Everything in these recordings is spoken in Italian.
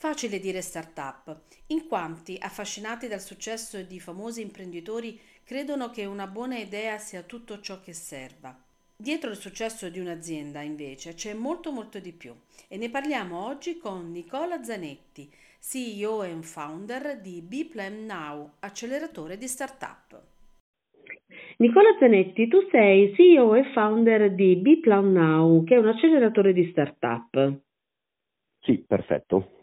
Facile dire startup, in quanti, affascinati dal successo di famosi imprenditori, credono che una buona idea sia tutto ciò che serva. Dietro il successo di un'azienda, invece, c'è molto molto di più e ne parliamo oggi con Nicola Zanetti, CEO e founder di Bplan Now, acceleratore di startup. Nicola Zanetti, tu sei CEO e founder di Bplan Now, che è un acceleratore di startup. Sì, perfetto.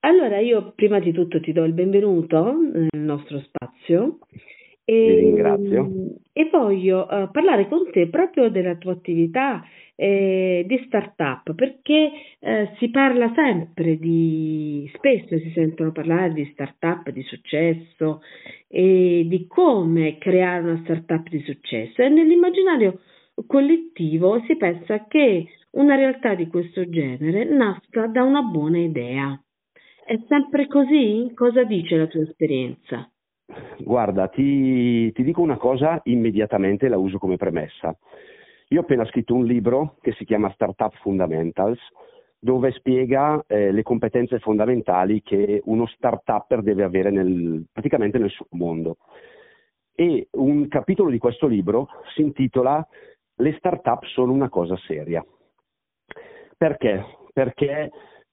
Allora io prima di tutto ti do il benvenuto nel nostro spazio e, Ti ringrazio. e voglio uh, parlare con te proprio della tua attività eh, di startup perché eh, si parla sempre di, spesso si sentono parlare di startup di successo e di come creare una startup di successo e nell'immaginario collettivo si pensa che una realtà di questo genere nasca da una buona idea. È sempre così? Cosa dice la tua esperienza? Guarda, ti, ti dico una cosa immediatamente la uso come premessa. Io ho appena scritto un libro che si chiama Startup Fundamentals, dove spiega eh, le competenze fondamentali che uno start-upper deve avere nel, praticamente nel suo mondo. E un capitolo di questo libro si intitola Le start-up sono una cosa seria. Perché? Perché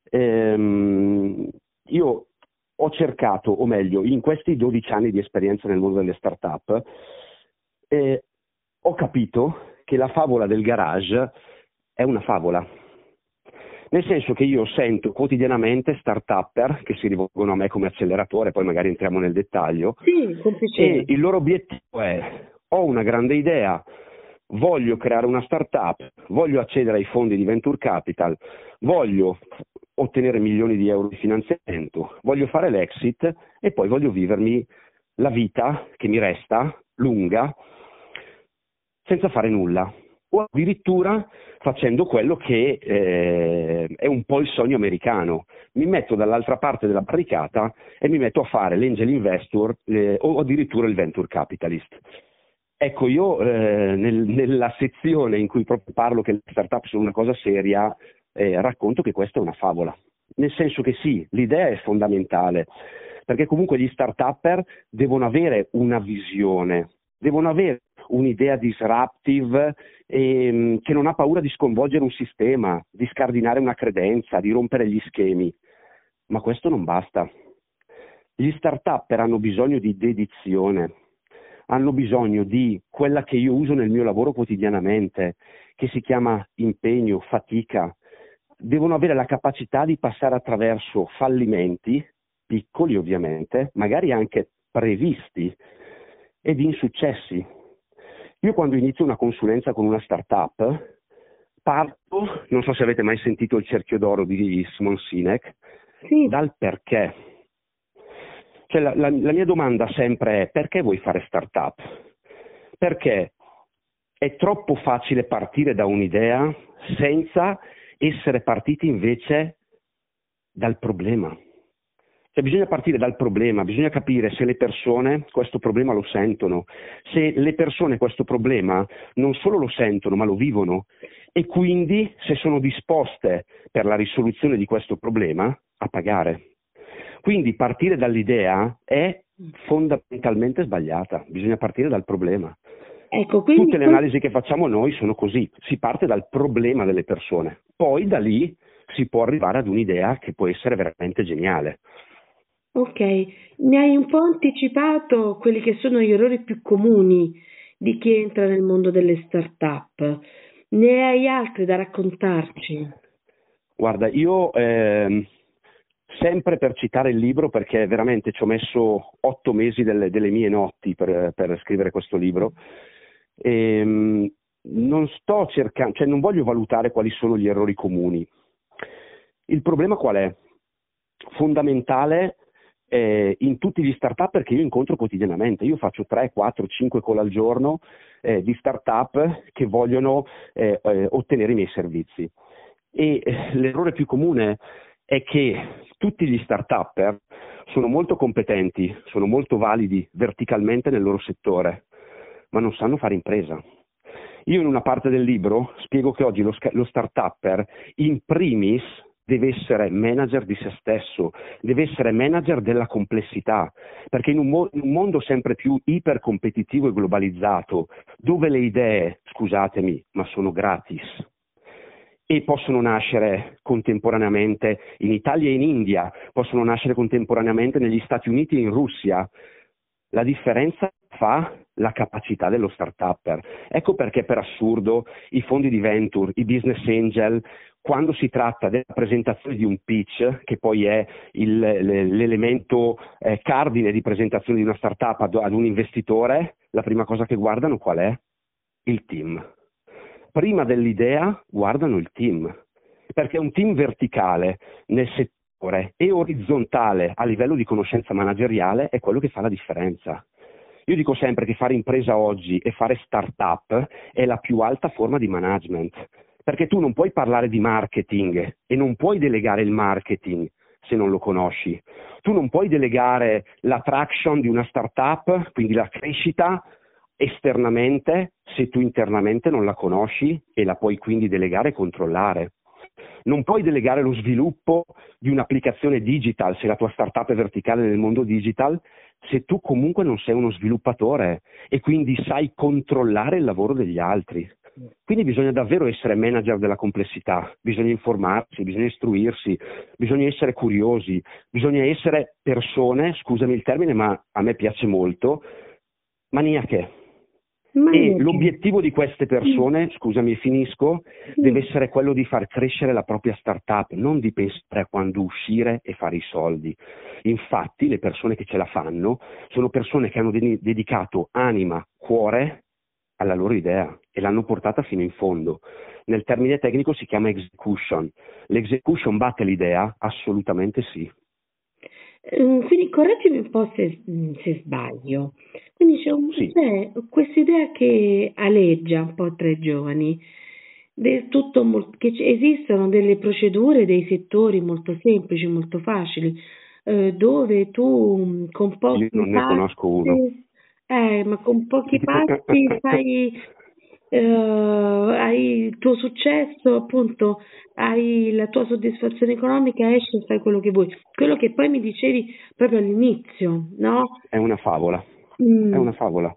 ehm, io ho cercato, o meglio, in questi 12 anni di esperienza nel mondo delle start-up, eh, ho capito che la favola del garage è una favola. Nel senso che io sento quotidianamente start-upper che si rivolgono a me come acceleratore, poi magari entriamo nel dettaglio, sì, e il loro obiettivo è ho una grande idea, voglio creare una start-up, voglio accedere ai fondi di venture capital, voglio ottenere milioni di euro di finanziamento, voglio fare l'exit e poi voglio vivermi la vita che mi resta lunga senza fare nulla o addirittura facendo quello che eh, è un po' il sogno americano. Mi metto dall'altra parte della barricata e mi metto a fare l'angel investor eh, o addirittura il venture capitalist. Ecco, io eh, nel, nella sezione in cui proprio parlo che le startup sono una cosa seria, eh, racconto che questa è una favola. Nel senso che sì, l'idea è fondamentale, perché comunque gli start-upper devono avere una visione, devono avere un'idea disruptive ehm, che non ha paura di sconvolgere un sistema, di scardinare una credenza, di rompere gli schemi. Ma questo non basta. Gli start-upper hanno bisogno di dedizione, hanno bisogno di quella che io uso nel mio lavoro quotidianamente, che si chiama impegno, fatica, devono avere la capacità di passare attraverso fallimenti, piccoli ovviamente, magari anche previsti, e di insuccessi. Io quando inizio una consulenza con una startup, parto, non so se avete mai sentito il cerchio d'oro di Simon Sinek, sì. dal perché. Cioè la, la, la mia domanda sempre è perché vuoi fare startup? Perché è troppo facile partire da un'idea senza essere partiti invece dal problema. Cioè bisogna partire dal problema, bisogna capire se le persone questo problema lo sentono, se le persone questo problema non solo lo sentono ma lo vivono e quindi se sono disposte per la risoluzione di questo problema a pagare. Quindi partire dall'idea è fondamentalmente sbagliata, bisogna partire dal problema. Ecco, quindi... Tutte le analisi che facciamo noi sono così, si parte dal problema delle persone, poi da lì si può arrivare ad un'idea che può essere veramente geniale. Ok, mi hai un po' anticipato quelli che sono gli errori più comuni di chi entra nel mondo delle start-up. Ne hai altri da raccontarci? Guarda, io eh, sempre per citare il libro, perché veramente ci ho messo otto mesi delle, delle mie notti per, per, scrivere questo libro, ehm, non sto cercando, cioè non voglio valutare quali sono gli errori comuni. Il problema qual è? Fondamentale eh, in tutti gli startup che io incontro quotidianamente. Io faccio 3, 4, 5 call al giorno eh, di startup che vogliono eh, eh ottenere i miei servizi. E eh, l'errore più comune è che tutti gli startup sono molto competenti, sono molto validi verticalmente nel loro settore, ma non sanno fare impresa. Io in una parte del libro spiego che oggi lo, lo start-upper in primis deve essere manager di se stesso, deve essere manager della complessità, perché in un, mo- in un mondo sempre più ipercompetitivo e globalizzato, dove le idee, scusatemi, ma sono gratis, e possono nascere contemporaneamente in Italia e in India, possono nascere contemporaneamente negli Stati Uniti e in Russia. La differenza fa la capacità dello start-upper. Ecco perché per assurdo i fondi di venture, i business angel, quando si tratta della presentazione di un pitch, che poi è il, l'elemento eh, cardine di presentazione di una startup ad, ad un investitore, la prima cosa che guardano qual è? Il team prima dell'idea guardano il team, perché un team verticale nel settore e orizzontale a livello di conoscenza manageriale è quello che fa la differenza. Io dico sempre che fare impresa oggi e fare start-up è la più alta forma di management, perché tu non puoi parlare di marketing e non puoi delegare il marketing se non lo conosci. Tu non puoi delegare l'attraction di una startup, quindi la crescita, esternamente se tu internamente non la conosci e la puoi quindi delegare e controllare. Non puoi delegare lo sviluppo di un'applicazione digital se la tua startup è verticale nel mondo digital se tu comunque non sei uno sviluppatore e quindi sai controllare il lavoro degli altri. Quindi bisogna davvero essere manager della complessità, bisogna informarsi, bisogna istruirsi, bisogna essere curiosi, bisogna essere persone, scusami il termine, ma a me piace molto, maniache e l'obiettivo di queste persone, scusami finisco, deve essere quello di far crescere la propria startup, non di pensare a quando uscire e fare i soldi. Infatti le persone che ce la fanno sono persone che hanno dedicato anima, cuore alla loro idea e l'hanno portata fino in fondo. Nel termine tecnico si chiama execution. L'execution batte l'idea? Assolutamente sì. Ehm, quindi correggimi un po' se, se sbaglio. Quindi c'è, un, sì. c'è questa idea che aleggia un po' tra i giovani, del tutto che esistono delle procedure, dei settori molto semplici, molto facili, eh, dove tu con pochi Io non passi, ne conosco uno. Eh, ma con pochi passi fai uh, hai il tuo successo, appunto, hai la tua soddisfazione economica, esci e fai quello che vuoi. Quello che poi mi dicevi proprio all'inizio, no? È una favola, mm. è una favola,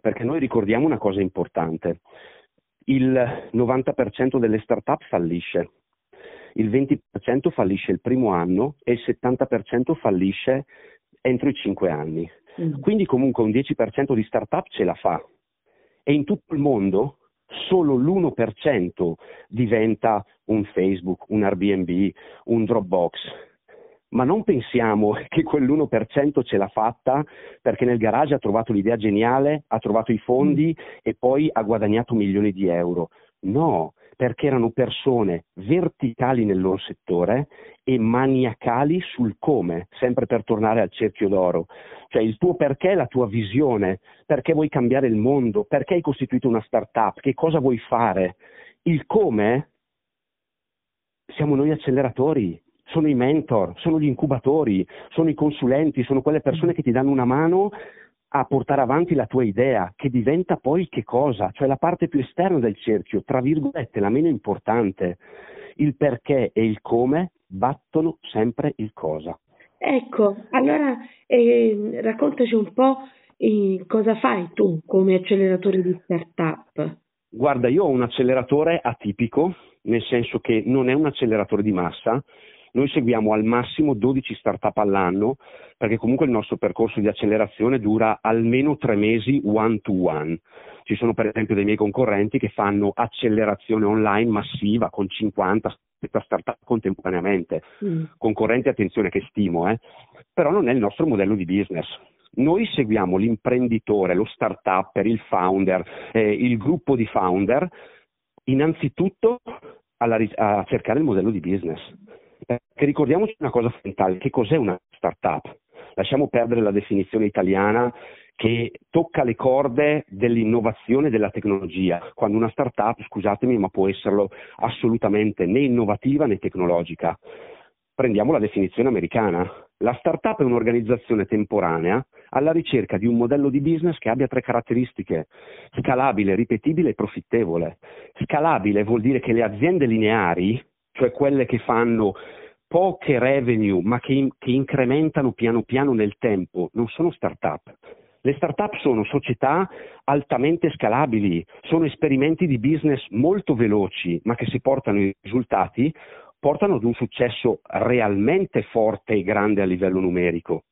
perché noi ricordiamo una cosa importante. Il 90% delle start-up fallisce, il 20% fallisce il primo anno e il 70% fallisce entro i 5 anni. Mm. Quindi comunque un 10% di start-up ce la fa, e in tutto il mondo solo l'1% diventa un Facebook, un Airbnb, un Dropbox. Ma non pensiamo che quell'1% ce l'ha fatta perché nel garage ha trovato l'idea geniale, ha trovato i fondi e poi ha guadagnato milioni di euro. No, perché erano persone verticali nel loro settore e maniacali sul come, sempre per tornare al cerchio d'oro. Cioè il tuo perché, la tua visione, perché vuoi cambiare il mondo, perché hai costituito una startup, che cosa vuoi fare. Il come siamo noi acceleratori, sono i mentor, sono gli incubatori, sono i consulenti, sono quelle persone che ti danno una mano a portare avanti la tua idea, che diventa poi che cosa? Cioè la parte più esterna del cerchio, tra virgolette, la meno importante. Il perché e il come battono sempre il cosa. Ecco, allora eh, raccontaci un po' eh, cosa fai tu come acceleratore di startup. Guarda, io ho un acceleratore atipico, nel senso che non è un acceleratore di massa, noi seguiamo al massimo 12 startup all'anno perché comunque il nostro percorso di accelerazione dura almeno tre mesi one to one. Ci sono per esempio dei miei concorrenti che fanno accelerazione online massiva con 50 startup contemporaneamente. Mm. Concorrenti, attenzione che stimo, eh? però non è il nostro modello di business. Noi seguiamo l'imprenditore, lo startup, il founder, eh, il gruppo di founder, innanzitutto alla, a cercare il modello di business. Perché ricordiamoci una cosa fondamentale, che cos'è una startup? Lasciamo perdere la definizione italiana che tocca le corde dell'innovazione e della tecnologia, quando una startup, scusatemi, ma può esserlo assolutamente né innovativa né tecnologica. Prendiamo la definizione americana. La startup è un'organizzazione temporanea alla ricerca di un modello di business che abbia tre caratteristiche, scalabile, ripetibile e profittevole. Scalabile vuol dire che le aziende lineari cioè quelle che fanno poche revenue ma che, che incrementano piano piano nel tempo, non sono start-up. Le start-up sono società altamente scalabili, sono esperimenti di business molto veloci, ma che se portano i risultati portano ad un successo realmente forte e grande a livello numerico.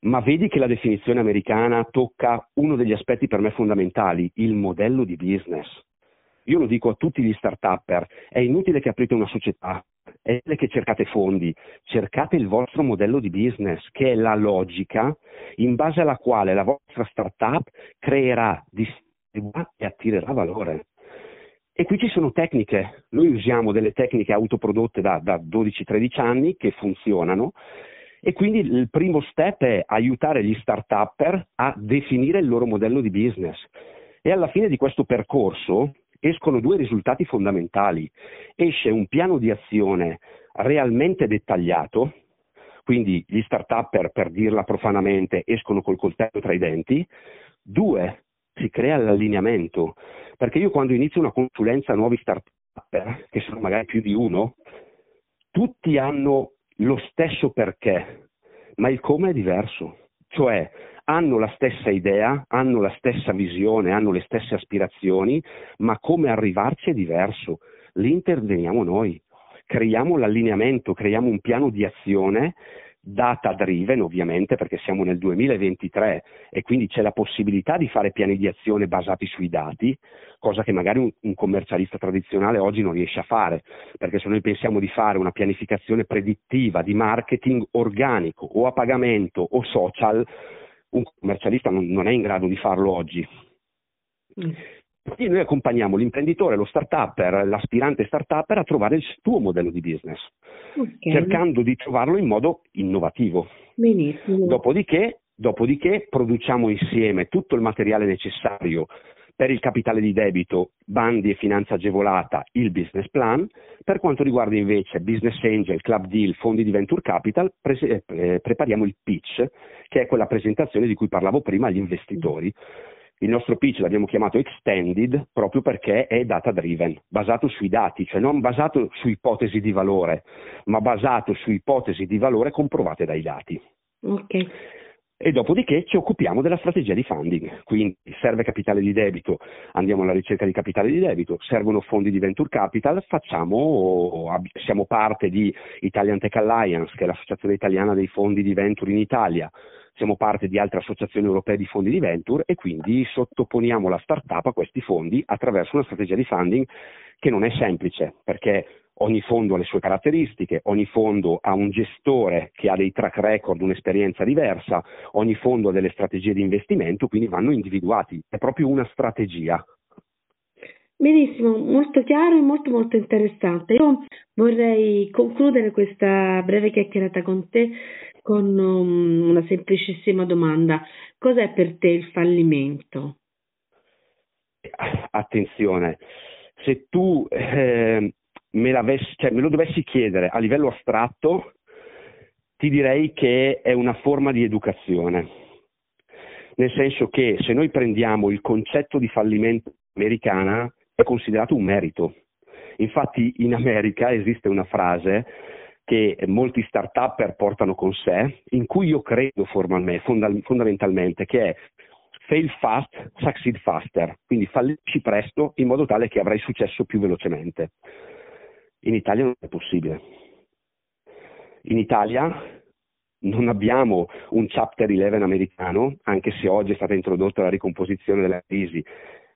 Ma vedi che la definizione americana tocca uno degli aspetti per me fondamentali, il modello di business. Io lo dico a tutti gli start-upper, è inutile che aprite una società, è inutile che cercate fondi, cercate il vostro modello di business, che è la logica in base alla quale la vostra startup creerà, distribuirà e attirerà valore. E qui ci sono tecniche, noi usiamo delle tecniche autoprodotte da, da 12-13 anni che funzionano e quindi il primo step è aiutare gli start-upper a definire il loro modello di business. E alla fine di questo percorso escono due risultati fondamentali. Esce un piano di azione realmente dettagliato, quindi gli start-upper, per dirla profanamente, escono col coltello tra i denti. Due, si crea l'allineamento, perché io quando inizio una consulenza a nuovi start-upper, che sono magari più di uno, tutti hanno lo stesso perché, ma il come è diverso. Cioè, hanno la stessa idea, hanno la stessa visione, hanno le stesse aspirazioni, ma come arrivarci è diverso. Lì interveniamo noi, creiamo l'allineamento, creiamo un piano di azione data driven ovviamente perché siamo nel 2023 e quindi c'è la possibilità di fare piani di azione basati sui dati, cosa che magari un, un, commercialista tradizionale oggi non riesce a fare, perché se noi pensiamo di fare una pianificazione predittiva di marketing organico o a pagamento o social, un commercialista non, non è in grado di farlo oggi. Mm. Quindi noi accompagniamo l'imprenditore, lo start-upper, l'aspirante start-upper a trovare il suo modello di business, okay. cercando di trovarlo in modo innovativo. Benissimo. Dopodiché, dopodiché produciamo insieme tutto il materiale necessario per il capitale di debito, bandi e finanza agevolata, il business plan. Per quanto riguarda invece business angel, club deal, fondi di venture capital, pre- eh, prepariamo il pitch, che è quella presentazione di cui parlavo prima agli investitori. Il nostro pitch l'abbiamo chiamato extended proprio perché è data driven, basato sui dati, cioè non basato su ipotesi di valore, ma basato su ipotesi di valore comprovate dai dati. Okay e dopodiché ci occupiamo della strategia di funding, quindi serve capitale di debito, andiamo alla ricerca di capitale di debito, servono fondi di venture capital, facciamo, siamo parte di Italian Tech Alliance, che è l'associazione italiana dei fondi di venture in Italia, siamo parte di altre associazioni europee di fondi di venture e quindi sottoponiamo la startup a questi fondi attraverso una strategia di funding che non è semplice perché ogni fondo ha le sue caratteristiche, ogni fondo ha un gestore che ha dei track record, un'esperienza diversa, ogni fondo ha delle strategie di investimento, quindi vanno individuati, è proprio una strategia. Benissimo, molto chiaro e molto molto interessante. Io vorrei concludere questa breve chiacchierata con te con um, una semplicissima domanda. Cos'è per te il fallimento? Attenzione, se tu eh, me, cioè, me lo dovessi chiedere a livello astratto, ti direi che è una forma di educazione. Nel senso che se noi prendiamo il concetto di fallimento americana, è considerato un merito. Infatti in America esiste una frase che molti start-up portano con sé, in cui io credo fondamentalmente, che è fail fast, succeed faster, quindi fallisci presto in modo tale che avrai successo più velocemente. In Italia non è possibile. In Italia non abbiamo un chapter 11 americano, anche se oggi è stata introdotta la ricomposizione della crisi,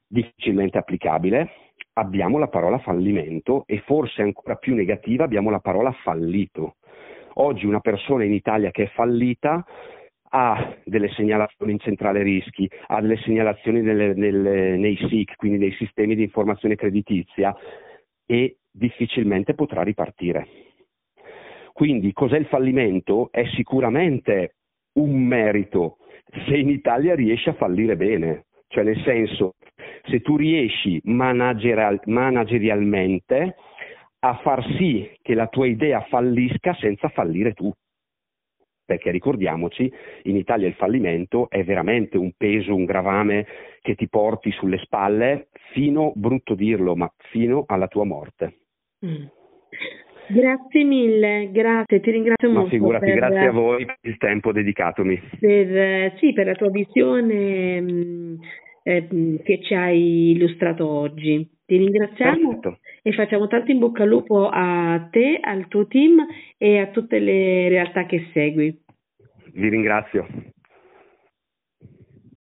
difficilmente applicabile. Abbiamo la parola fallimento e forse ancora più negativa abbiamo la parola fallito. Oggi una persona in Italia che è fallita ha delle segnalazioni in centrale rischi, ha delle segnalazioni nelle, nelle, nei SIC, quindi nei sistemi di informazione creditizia e difficilmente potrà ripartire. Quindi cos'è il fallimento? È sicuramente un merito se in Italia riesci a fallire bene, cioè nel senso se tu riesci managerial, managerialmente a far sì che la tua idea fallisca senza fallire tu. Perché ricordiamoci, in Italia il fallimento è veramente un peso, un gravame che ti porti sulle spalle fino, brutto dirlo, ma fino alla tua morte. Mm. Grazie mille, grazie, ti ringrazio Ma molto. figurati, per, grazie a voi per il tempo dedicatomi. Per, sì, per la tua visione mh, mm, eh, mm, che ci hai illustrato oggi. Ti ringraziamo Perfetto. E facciamo tanto in bocca al lupo a te, al tuo team e a tutte le realtà che segui. Vi ringrazio.